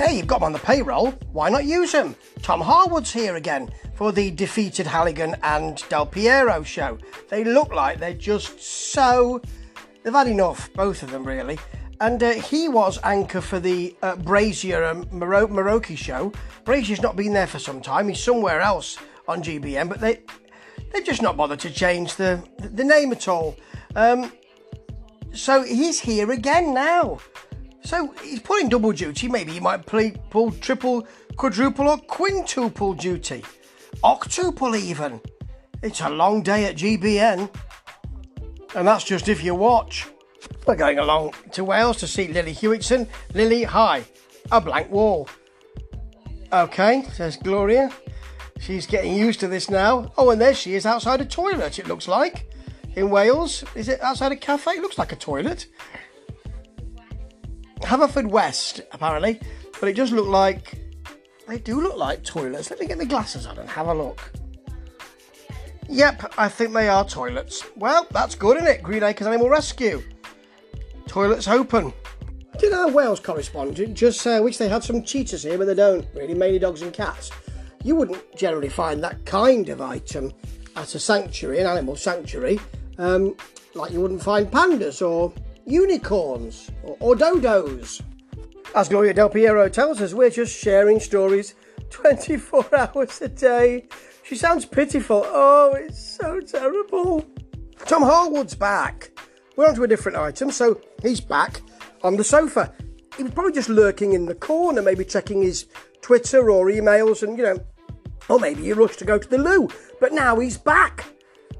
Hey, you've got them on the payroll. Why not use them? Tom Harwood's here again for the defeated Halligan and Del Piero show. They look like they're just so. They've had enough, both of them really. And uh, he was anchor for the uh, Brazier and Maro- Muroki show. Brazier's not been there for some time. He's somewhere else on GBN, but they they've just not bothered to change the the name at all. Um, so he's here again now. So he's pulling double duty. Maybe he might play, pull triple, quadruple, or quintuple duty. Octuple, even. It's a long day at GBN. And that's just if you watch. We're going along to Wales to see Lily Hewitson. Lily, hi. A blank wall. Okay, says Gloria. She's getting used to this now. Oh, and there she is outside a toilet, it looks like. In Wales. Is it outside a cafe? It looks like a toilet. Haverfordwest, apparently, but it does look like they do look like toilets. Let me get the glasses on and have a look. Yep, I think they are toilets. Well, that's good, isn't it? Green Acres Animal Rescue. Toilets open. Did our Wales correspondent just wish they had some cheetahs here, but they don't, really, mainly dogs and cats. You wouldn't generally find that kind of item at a sanctuary, an animal sanctuary, um, like you wouldn't find pandas or unicorns or, dodos. As Gloria Del Piero tells us, we're just sharing stories 24 hours a day. She sounds pitiful. Oh, it's so terrible. Tom Harwood's back. We're on to a different item, so he's back on the sofa. He was probably just lurking in the corner, maybe checking his Twitter or emails, and you know, or maybe he rushed to go to the loo. But now he's back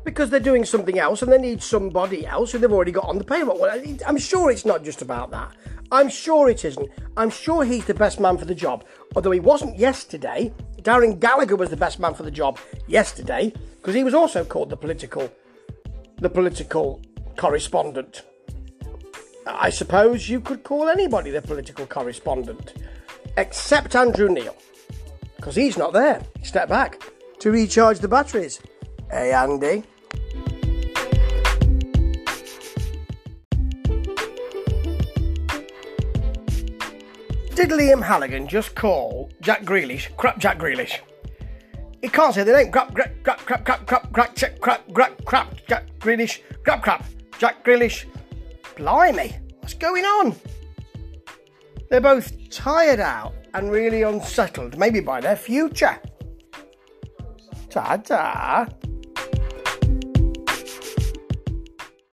because they're doing something else and they need somebody else who they've already got on the payroll. Well, I'm sure it's not just about that. I'm sure it isn't. I'm sure he's the best man for the job. Although he wasn't yesterday. Darren Gallagher was the best man for the job yesterday because he was also called the political, the political correspondent. I suppose you could call anybody the political correspondent, except Andrew Neil, because he's not there. Step back to recharge the batteries. Hey, Andy. Did Liam Halligan just call Jack Grealish crap Jack Grealish? He can't say the name. Crap, crap, crap, crap, crap, crap, crap, crap, crap, crap, Jack Grealish, crap, crap, Jack Grealish. Blimey, what's going on? They're both tired out and really unsettled, maybe by their future. Ta da!